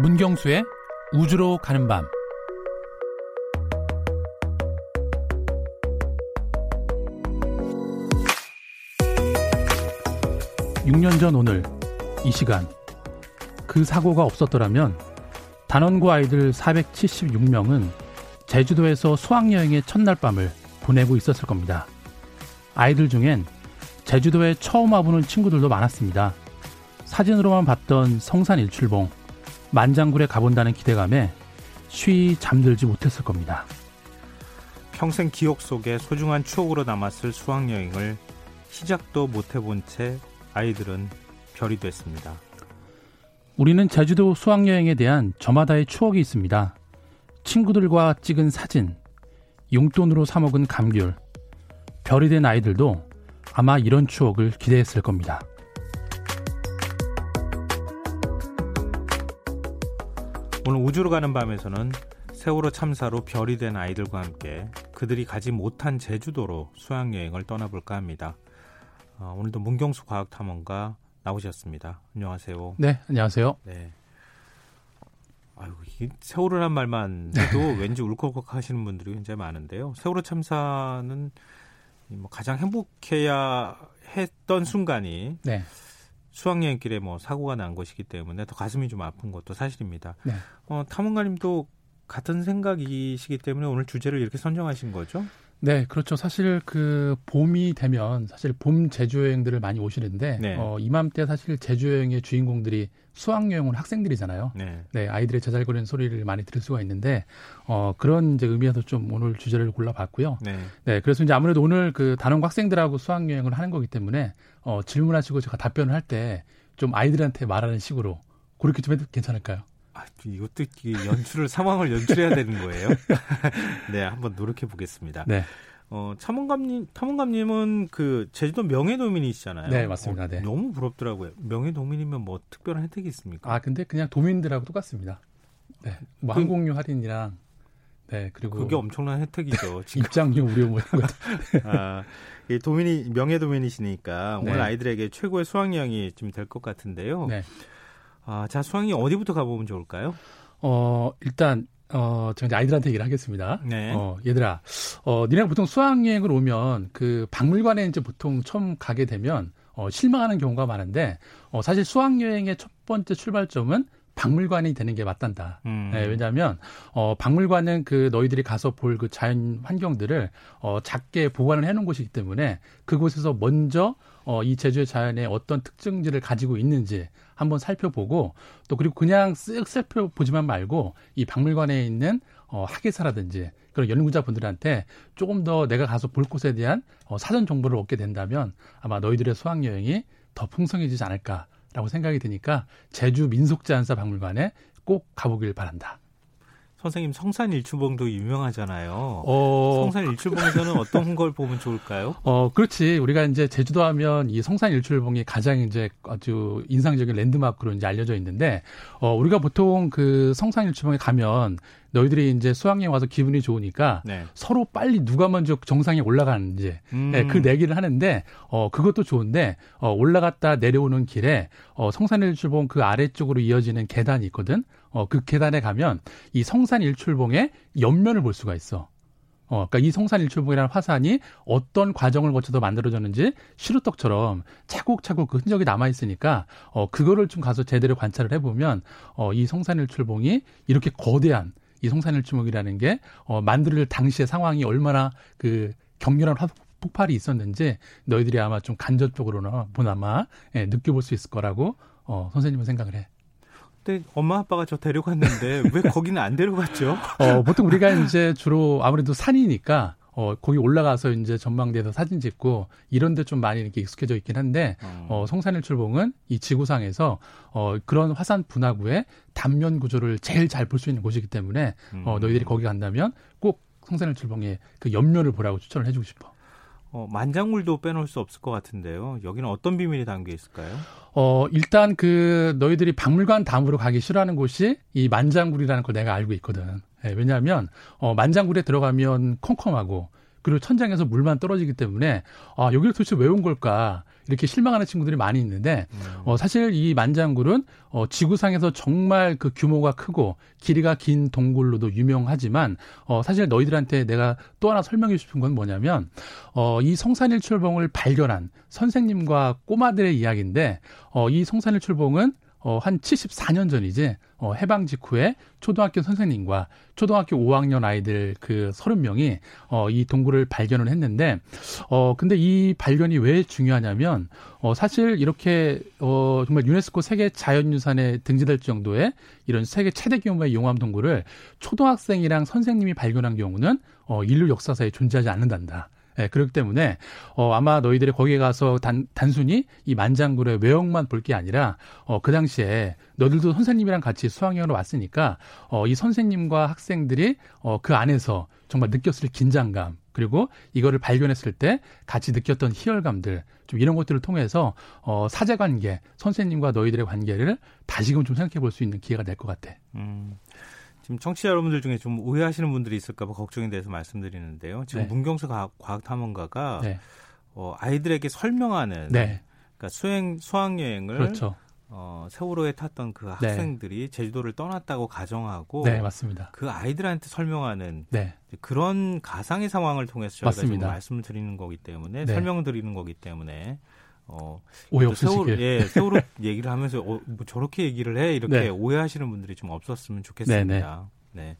문경수의 우주로 가는 밤. 6년 전 오늘 이 시간 그 사고가 없었더라면 단원고 아이들 476명은 제주도에서 수학여행의 첫날 밤을 보내고 있었을 겁니다. 아이들 중엔 제주도에 처음 와보는 친구들도 많았습니다. 사진으로만 봤던 성산 일출봉, 만장굴에 가본다는 기대감에 쉬 잠들지 못했을 겁니다. 평생 기억 속에 소중한 추억으로 남았을 수학여행을 시작도 못 해본 채 아이들은 별이 됐습니다. 우리는 제주도 수학여행에 대한 저마다의 추억이 있습니다. 친구들과 찍은 사진, 용돈으로 사먹은 감귤, 별이 된 아이들도 아마 이런 추억을 기대했을 겁니다. 오늘 우주로 가는 밤에서는 세월호 참사로 별이 된 아이들과 함께 그들이 가지 못한 제주도로 수학여행을 떠나볼까 합니다. 어, 오늘도 문경수 과학탐험가 나오셨습니다. 안녕하세요. 네, 안녕하세요. 네. 아유, 이 세월호란 말만 해도 왠지 울컥울컥 하시는 분들이 굉장히 많은데요. 세월호 참사는 뭐 가장 행복해야 했던 순간이 네. 수학여행길에 뭐 사고가 난 것이기 때문에 더 가슴이 좀 아픈 것도 사실입니다. 네. 어, 탐험가님도 같은 생각이시기 때문에 오늘 주제를 이렇게 선정하신 거죠? 네, 그렇죠. 사실 그 봄이 되면 사실 봄 제주 여행들을 많이 오시는데 네. 어, 이맘때 사실 제주 여행의 주인공들이 수학 여행 온 학생들이잖아요. 네. 네, 아이들의 자잘거리는 소리를 많이 들을 수가 있는데 어, 그런 이제 의미에서 좀 오늘 주제를 골라봤고요. 네. 네, 그래서 이제 아무래도 오늘 그 단원고 학생들하고 수학 여행을 하는 거기 때문에 어, 질문하시고 제가 답변을 할 때 좀 아이들한테 말하는 식으로 그렇게 좀 해도 괜찮을까요? 아, 이것도 연출을 상황을 연출해야 되는 거예요. 네, 한번 노력해 보겠습니다. 네. 어, 탐험감님, 탐험감님은 그 제주도 명예도민이시잖아요. 네, 맞습니다. 어, 네. 너무 부럽더라고요. 명예도민이면 뭐 특별한 혜택이 있습니까? 아, 근데 그냥 도민들하고 똑같습니다. 네, 뭐 그, 항공료 할인이랑 네, 그리고 그게 엄청난 혜택이죠. 입장료 무료 뭐 이런 것. 아, 이 도민이 명예도민이시니까 네. 오늘 아이들에게 최고의 수학여행이 좀 될 것 같은데요. 네. 아, 자, 수학이 어디부터 가보면 좋을까요? 어, 일단, 어, 저 이제 아이들한테 얘기를 하겠습니다. 네. 어, 얘들아, 어, 니네가 보통 수학여행을 오면 그 박물관에 이제 보통 처음 가게 되면 어, 실망하는 경우가 많은데, 어, 사실 수학여행의 첫 번째 출발점은 박물관이 되는 게 맞단다. 음. 네, 왜냐하면 어, 박물관은 그 너희들이 가서 볼 그 자연 환경들을 어, 작게 보관을 해놓은 곳이기 때문에 그곳에서 먼저 어, 이 제주의 자연의 어떤 특징들을 가지고 있는지 한번 살펴보고 또 그리고 그냥 쓱 살펴보지만 말고 이 박물관에 있는 어, 학예사라든지 그런 연구자분들한테 조금 더 내가 가서 볼 곳에 대한 어, 사전 정보를 얻게 된다면 아마 너희들의 수학 여행이 더 풍성해지지 않을까 라고 생각이 드니까 제주 민속자연사 박물관에 꼭 가보길 바란다. 선생님 성산 일출봉도 유명하잖아요. 어... 성산 일출봉에서는 어떤 걸 보면 좋을까요? 어, 그렇지. 우리가 이제 제주도 하면 이 성산 일출봉이 가장 이제 아주 인상적인 랜드마크로 이제 알려져 있는데, 어, 우리가 보통 그 성산 일출봉에 가면 너희들이 이제 수학여행 와서 기분이 좋으니까 네. 서로 빨리 누가 먼저 정상에 올라가는지 음. 네, 그 내기를 하는데 어 그것도 좋은데 어 올라갔다 내려오는 길에 어 성산일출봉 그 아래쪽으로 이어지는 계단이 있거든. 어 그 계단에 가면 이 성산 일출봉의 옆면을 볼 수가 있어. 어, 그러니까 이 성산 일출봉이라는 화산이 어떤 과정을 거쳐서 만들어졌는지 시루떡처럼 차곡차곡 그 흔적이 남아 있으니까 어 그거를 좀 가서 제대로 관찰을 해보면 어 이 성산 일출봉이 이렇게 거대한 이 성산일주목이라는 게 어, 만들 당시의 상황이 얼마나 그 격렬한 화, 폭발이 있었는지 너희들이 아마 좀 간접적으로나 보나마 예, 느껴볼 수 있을 거라고 어, 선생님은 생각을 해. 근데 엄마 아빠가 저 데려갔는데 왜 거기는 안 데려갔죠? 어, 보통 우리가 이제 주로 아무래도 산이니까 어, 거기 올라가서 이제 전망대에서 사진 찍고 이런 데 좀 많이 이렇게 익숙해져 있긴 한데, 어, 어 성산일출봉은 이 지구상에서 어, 그런 화산 분화구의 단면 구조를 제일 잘 볼 수 있는 곳이기 때문에, 음. 어, 너희들이 거기 간다면 꼭 성산일출봉의 그 옆면을 보라고 추천을 해주고 싶어. 어, 만장굴도 빼놓을 수 없을 것 같은데요. 여기는 어떤 비밀이 담겨 있을까요? 어, 일단 그 너희들이 박물관 다음으로 가기 싫어하는 곳이 이 만장굴이라는 걸 내가 알고 있거든. 예, 왜냐하면 어, 만장굴에 들어가면 컴컴하고 그리고 천장에서 물만 떨어지기 때문에 아 여기를 도대체 왜 온 걸까 이렇게 실망하는 친구들이 많이 있는데 음. 어, 사실 이 만장굴은 어, 지구상에서 정말 그 규모가 크고 길이가 긴 동굴로도 유명하지만 어, 사실 너희들한테 내가 또 하나 설명해 싶은 건 뭐냐면 어, 이 성산일출봉을 발견한 선생님과 꼬마들의 이야기인데 어, 이 성산일출봉은 어, 한 74년 전이지, 어, 해방 직후에 초등학교 선생님과 초등학교 5학년 아이들 그 30명이, 어, 이 동굴을 발견을 했는데, 어, 근데 이 발견이 왜 중요하냐면, 어, 사실 이렇게, 어, 정말 유네스코 세계 자연유산에 등재될 정도의 이런 세계 최대 규모의 용암 동굴을 초등학생이랑 선생님이 발견한 경우는, 어, 인류 역사사에 존재하지 않는단다. 예, 그렇기 때문에 어 아마 너희들이 거기에 가서 단 단순히 이 만장굴의 외형만 볼 게 아니라 어 그 당시에 너희들도 선생님이랑 같이 수학여행으로 왔으니까 어 이 선생님과 학생들이 어 그 안에서 정말 느꼈을 긴장감 그리고 이거를 발견했을 때 같이 느꼈던 희열감들 좀 이런 것들을 통해서 어 사제 관계 선생님과 너희들의 관계를 다시금 좀 생각해 볼 수 있는 기회가 될 것 같아. 음. 지금 청취자 여러분들 중에 좀 오해하시는 분들이 있을까봐 걱정이 돼서 말씀드리는데요. 지금 네. 문경수 과학탐험가가 네. 어, 아이들에게 설명하는 네. 그러니까 수행 수학 여행을 그렇죠. 어, 세월호에 탔던 그 네. 학생들이 제주도를 떠났다고 가정하고 네, 맞습니다. 그 아이들한테 설명하는 네. 그런 가상의 상황을 통해서 저희가 맞습니다. 지금 말씀을 드리는 거기 때문에 네. 설명을 드리는 거기 때문에 어, 오해 없으시길. 예, 세월호 얘기를 하면서 어, 뭐 저렇게 얘기를 해 이렇게 네. 오해하시는 분들이 좀 없었으면 좋겠습니다. 네네. 네. 네.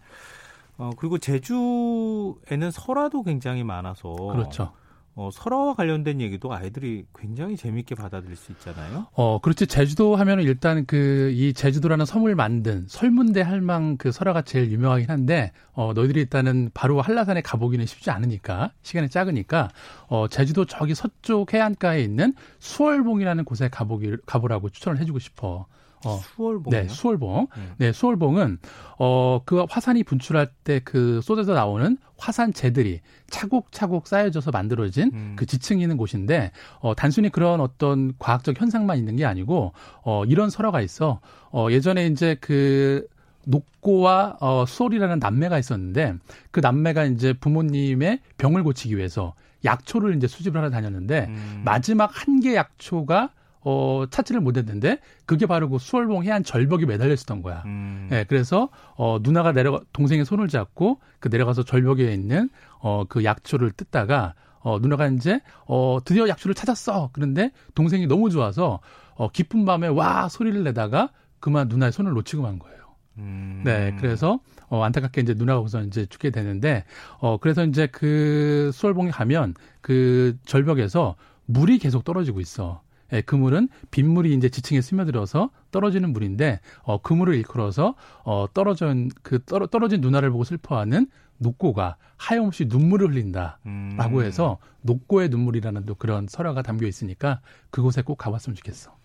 어, 그리고 제주에는 설화도 굉장히 많아서 그렇죠. 어, 설화와 관련된 얘기도 아이들이 굉장히 재미있게 받아들일 수 있잖아요. 어, 그렇지. 제주도 하면은 일단 그 이 제주도라는 섬을 만든 설문대 할망 그 설화가 제일 유명하긴 한데 어, 너희들이 일단은 바로 한라산에 가보기는 쉽지 않으니까 시간이 작으니까 어, 제주도 저기 서쪽 해안가에 있는 수월봉이라는 곳에 가보기 가보라고 추천을 해주고 싶어. 어, 수월봉. 네, 수월봉. 음. 네, 수월봉은 어, 그 화산이 분출할 때 그 쏟아져 나오는 화산재들이 차곡차곡 쌓여져서 만들어진 음. 그 지층이 있는 곳인데 어, 단순히 그런 어떤 과학적 현상만 있는 게 아니고 어, 이런 설화가 있어. 어, 예전에 이제 그 녹고와 어, 수월이라는 남매가 있었는데 그 남매가 이제 부모님의 병을 고치기 위해서 약초를 이제 수집을 하러 다녔는데 음. 마지막 한 개 약초가 어, 찾지를 못했는데 그게 바로 그 수월봉 해안 절벽에 매달려 있었던 거야. 음. 예, 그래서 어, 누나가 내려가 동생의 손을 잡고 그 내려가서 절벽에 있는 어, 그 약초를 뜯다가 어, 누나가 이제 어, 드디어 약초를 찾았어. 그런데 동생이 너무 좋아서 어, 깊은 밤에 와 소리를 내다가 그만 누나의 손을 놓치고 만 거예요. 음. 네, 그래서 어, 안타깝게 이제 누나가 우선 이제 죽게 되는데 어, 그래서 이제 그 수월봉에 가면 그 절벽에서 물이 계속 떨어지고 있어. 예, 그물은 빗물이 이제 지층에 스며들어서 떨어지는 물인데 어, 그물을 일컬어서 어, 떨어진 그 떨어, 떨어진 누나를 보고 슬퍼하는 녹고가 하염없이 눈물을 흘린다라고 음. 해서 녹고의 눈물이라는 또 그런 설화가 담겨 있으니까 그곳에 꼭 가봤으면 좋겠어.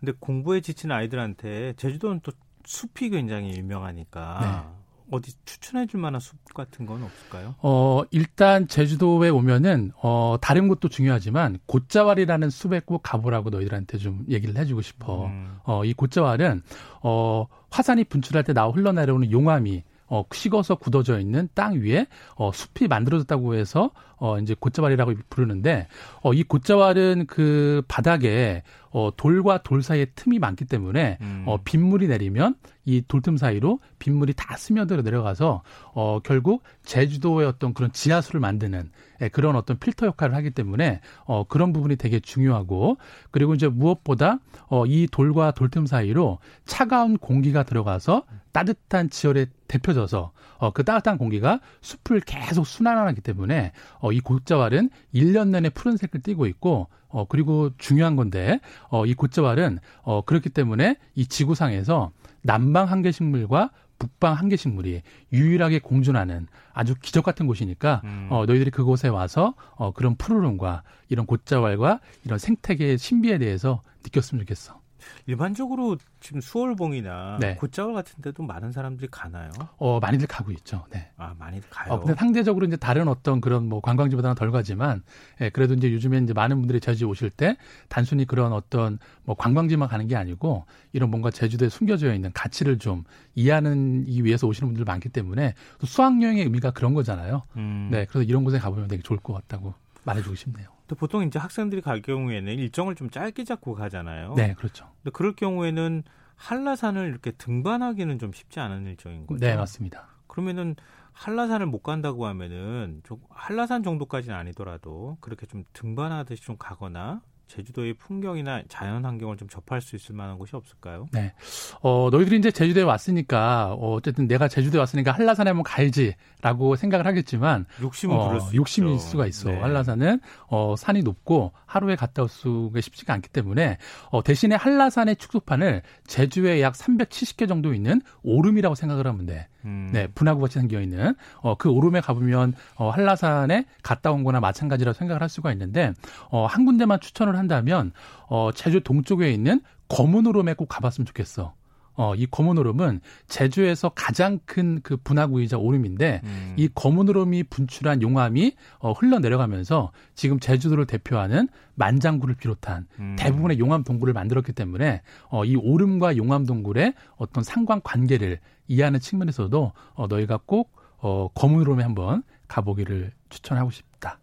근데 공부에 지친 아이들한테 제주도는 또 숲이 굉장히 유명하니까 네. 어디 추천해 줄 만한 숲 같은 건 없을까요? 어, 일단 제주도에 오면은 어, 다른 곳도 중요하지만 곶자왈이라는 숲에 꼭 가보라고 너희들한테 좀 얘기를 해 주고 싶어. 음. 어, 이 곶자왈은 어, 화산이 분출할 때 나와 흘러내려오는 용암이 어, 식어서 굳어져 있는 땅 위에 어, 숲이 만들어졌다고 해서 어, 이제 곶자왈이라고 부르는데 어, 이 곶자왈은 그 바닥에 어, 돌과 돌 사이에 틈이 많기 때문에 음. 어, 빗물이 내리면 이 돌틈 사이로 빗물이 다 스며들어 내려가서 어, 결국 제주도의 어떤 그런 지하수를 만드는 예, 그런 어떤 필터 역할을 하기 때문에 어, 그런 부분이 되게 중요하고 그리고 이제 무엇보다 어, 이 돌과 돌틈 사이로 차가운 공기가 들어가서 따뜻한 지열에 데펴져서 어, 그 따뜻한 공기가 숲을 계속 순환하기 때문에 어, 이 곶자왈은 1년 내내 푸른색을 띠고 있고 어, 그리고 중요한 건데 어, 이 곶자왈은 어, 그렇기 때문에 이 지구상에서 남방 한계식물과 북방 한계식물이 유일하게 공존하는 아주 기적 같은 곳이니까 음. 어, 너희들이 그곳에 와서 어, 그런 푸르름과 이런 곶자왈과 이런 생태계의 신비에 대해서 느꼈으면 좋겠어. 일반적으로 지금 수월봉이나 네. 곶자월 같은 데도 많은 사람들이 가나요? 어, 많이들 가고 있죠. 네. 아, 많이들 가요. 어, 근데 상대적으로 이제 다른 어떤 그런 뭐 관광지보다는 덜 가지만 예, 그래도 이제 요즘에 이제 많은 분들이 제주 오실 때 단순히 그런 어떤 뭐 관광지만 가는 게 아니고 이런 뭔가 제주도에 숨겨져 있는 가치를 좀 이해하는 이 위해서 오시는 분들 많기 때문에 또 수학 여행의 의미가 그런 거잖아요. 음. 네. 그래서 이런 곳에 가보면 되게 좋을 것 같다고 말해주고 싶네요. 또 보통 이제 학생들이 갈 경우에는 일정을 좀 짧게 잡고 가잖아요. 네, 그렇죠. 근데 그럴 경우에는 한라산을 이렇게 등반하기는 좀 쉽지 않은 일정인 거죠. 네, 맞습니다. 그러면은 한라산을 못 간다고 하면은 좀 한라산 정도까지는 아니더라도 그렇게 좀 등반하듯이 좀 가거나 제주도의 풍경이나 자연 환경을 좀 접할 수 있을 만한 곳이 없을까요? 네. 어, 너희들이 이제 제주도에 왔으니까, 어, 어쨌든 내가 제주도에 왔으니까 한라산에 한번 가야지라고 생각을 하겠지만, 욕심은 어, 수 욕심이 있을 수가 있어. 네. 한라산은, 어, 산이 높고 하루에 갔다 올 수가 쉽지가 않기 때문에, 어, 대신에 한라산의 축소판을 제주에 약 370개 정도 있는 오름이라고 생각을 하면 돼. 음. 네, 분화구 같이 생겨 있는 어, 그 오름에 가보면 어, 한라산에 갔다 온 거나 마찬가지라고 생각을 할 수가 있는데 어, 한 군데만 추천을 한다면 어, 제주 동쪽에 있는 검은 오름에 꼭 가봤으면 좋겠어. 어, 이 검은 오름은 제주에서 가장 큰 그 분화구이자 오름인데 음. 이 검은 오름이 분출한 용암이 어, 흘러 내려가면서 지금 제주도를 대표하는 만장굴을 비롯한 음. 대부분의 용암 동굴을 만들었기 때문에 어, 이 오름과 용암 동굴의 어떤 상관 관계를 이해하는 측면에서도 어, 너희가 꼭 어, 검은 오름에 한번 가보기를 추천하고 싶다.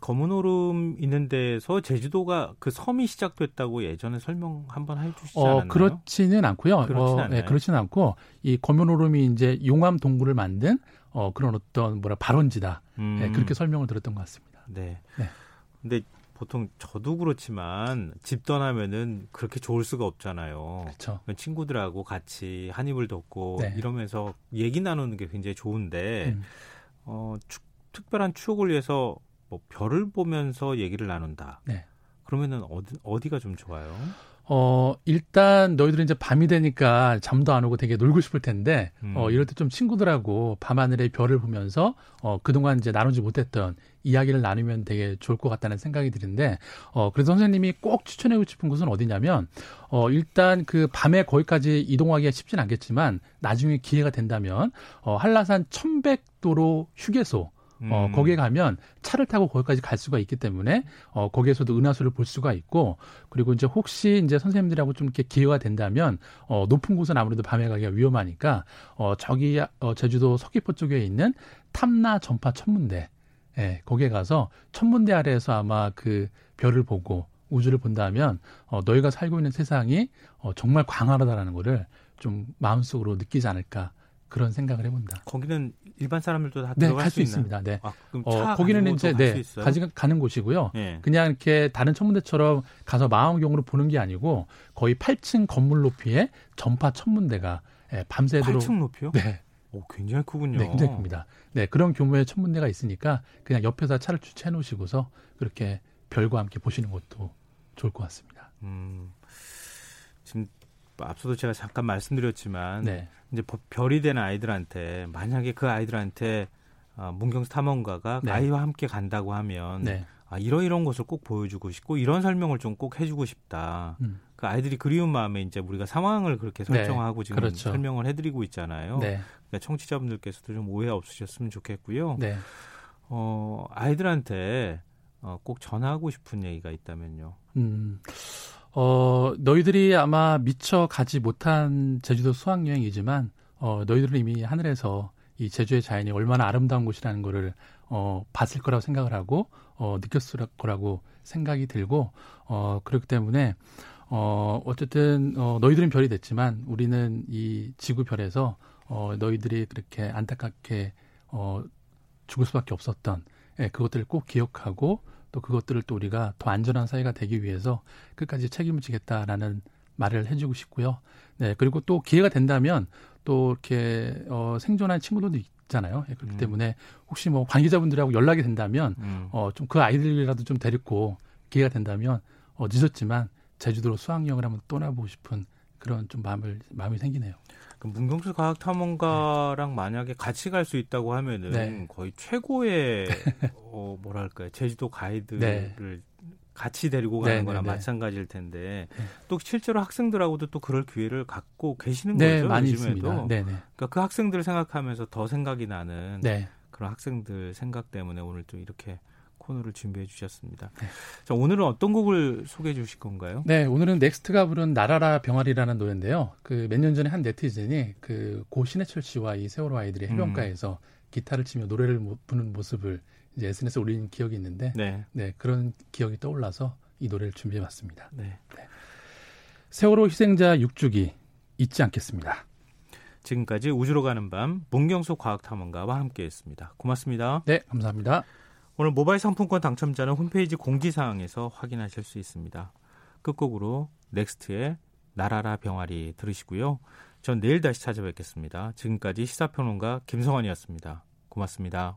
검은 오름 있는 데서 제주도가 그 섬이 시작됐다고 예전에 설명 한번 해주시지 않았나요? 어, 그렇지는 않고요. 그렇진 어, 네, 그렇지는 않고 이 검은 오름이 이제 용암 동굴을 만든 어, 그런 어떤 뭐라 발원지다. 음. 네, 그렇게 설명을 들었던 것 같습니다. 네. 네. 근데 보통 저도 그렇지만 집 떠나면은 그렇게 좋을 수가 없잖아요. 그렇죠. 친구들하고 같이 한 입을 덮고 네. 이러면서 얘기 나누는 게 굉장히 좋은데 음. 어, 추, 특별한 추억을 위해서 뭐 별을 보면서 얘기를 나눈다. 네. 그러면은 어디 어디가 좀 좋아요? 어, 일단 너희들은 이제 밤이 되니까 잠도 안 오고 되게 놀고 싶을 텐데, 음. 어, 이럴 때 좀 친구들하고 밤하늘의 별을 보면서, 어, 그동안 이제 나누지 못했던 이야기를 나누면 되게 좋을 것 같다는 생각이 드는데, 어, 그래서 선생님이 꼭 추천해주고 싶은 곳은 어디냐면, 어, 일단 그 밤에 거기까지 이동하기가 쉽진 않겠지만, 나중에 기회가 된다면, 어, 한라산 1100도로 휴게소, 어, 음. 거기에 가면 차를 타고 거기까지 갈 수가 있기 때문에 어, 거기에서도 은하수를 볼 수가 있고 그리고 이제 혹시 이제 선생님들하고 좀 이렇게 기회가 된다면 어, 높은 곳은 아무래도 밤에 가기가 위험하니까 어, 저기 어, 제주도 서귀포 쪽에 있는 탐나 전파 천문대 예, 거기에 가서 천문대 아래에서 아마 그 별을 보고 우주를 본다면 어, 너희가 살고 있는 세상이 어, 정말 광활하다라는 거를 좀 마음속으로 느끼지 않을까 그런 생각을 해본다. 거기는 일반 사람들도 다 네, 들어갈 수, 수 있습니다. 네. 아, 어, 거기는 이제 네, 가지 가는 곳이고요. 네. 그냥 이렇게 다른 천문대처럼 가서 마음경으로 보는 게 아니고 거의 8층 건물 높이의 전파 천문대가 예, 밤새도록 8층 높이요? 네. 오, 굉장히 크군요. 네, 굉장히 큽니다. 네, 그런 규모의 천문대가 있으니까 그냥 옆에다 차를 주차해 놓으시고서 그렇게 별과 함께 보시는 것도 좋을 것 같습니다. 음, 지금 앞서도 제가 잠깐 말씀드렸지만 네. 이제 별이 된 아이들한테 만약에 그 아이들한테 어, 문경수 탐험가가 네. 아이와 함께 간다고 하면 네. 아, 이러이런 것을 꼭 보여주고 싶고 이런 설명을 좀 꼭 해주고 싶다. 음. 그 아이들이 그리운 마음에 이제 우리가 상황을 그렇게 네. 설정하고 지금 그렇죠. 설명을 해드리고 있잖아요. 네. 그러니까 청취자분들께서도 좀 오해 없으셨으면 좋겠고요. 네. 어, 아이들한테 어, 꼭 전하고 싶은 얘기가 있다면요. 음. 어, 너희들이 아마 미처 가지 못한 제주도 수학여행이지만, 어, 너희들은 이미 하늘에서 이 제주의 자연이 얼마나 아름다운 곳이라는 거를, 어, 봤을 거라고 생각을 하고, 어, 느꼈을 거라고 생각이 들고, 어, 그렇기 때문에, 어, 어쨌든, 어, 너희들은 별이 됐지만, 우리는 이 지구별에서, 어, 너희들이 그렇게 안타깝게, 어, 죽을 수밖에 없었던, 예, 그것들을 꼭 기억하고, 또 그것들을 또 우리가 더 안전한 사회가 되기 위해서 끝까지 책임을 지겠다라는 말을 해주고 싶고요. 네, 그리고 또 기회가 된다면 또 이렇게 어, 생존한 친구들도 있잖아요. 예, 그렇기 음. 때문에 혹시 뭐 관계자분들하고 연락이 된다면 음. 어, 좀 그 아이들이라도 좀 데리고 기회가 된다면 어, 늦었지만 제주도로 수학여행을 한번 떠나보고 싶은 그런 좀 마음을 마음이 생기네요. 그 문경수 과학 탐험가랑 네. 만약에 같이 갈 수 있다고 하면은 네. 거의 최고의 어 뭐랄까요 제주도 가이드를 네. 같이 데리고 가는 네, 거나 네, 네. 마찬가지일 텐데 네. 또 실제로 학생들하고도 또 그럴 기회를 갖고 계시는 네, 거죠 많이 요즘에도. 있습니다. 네, 그러니까 그 학생들 생각하면서 더 생각이 나는 그런 학생들 생각 때문에 오늘 또 이렇게 코너를 준비해 주셨습니다. 네. 자, 오늘은 어떤 곡을 소개해 주실 건가요? 네, 오늘은 넥스트가 부른 날아라 병아리라는 노래인데요. 그 몇 년 전에 한 네티즌이 그 고 신해철 씨와 이 세월호 아이들이 해변가에서 음. 기타를 치며 노래를 부는 모습을 이제 SNS에 올린 기억이 있는데 네. 네, 그런 기억이 떠올라서 이 노래를 준비해 봤습니다. 네. 네. 세월호 희생자 6주기 잊지 않겠습니다. 지금까지 우주로 가는 밤 문경수 과학탐험가와 함께했습니다. 고맙습니다. 네, 감사합니다. 오늘 모바일 상품권 당첨자는 홈페이지 공지사항에서 확인하실 수 있습니다. 끝곡으로 넥스트의 나라라 병아리 들으시고요. 전 내일 다시 찾아뵙겠습니다. 지금까지 시사평론가 김성환이었습니다. 고맙습니다.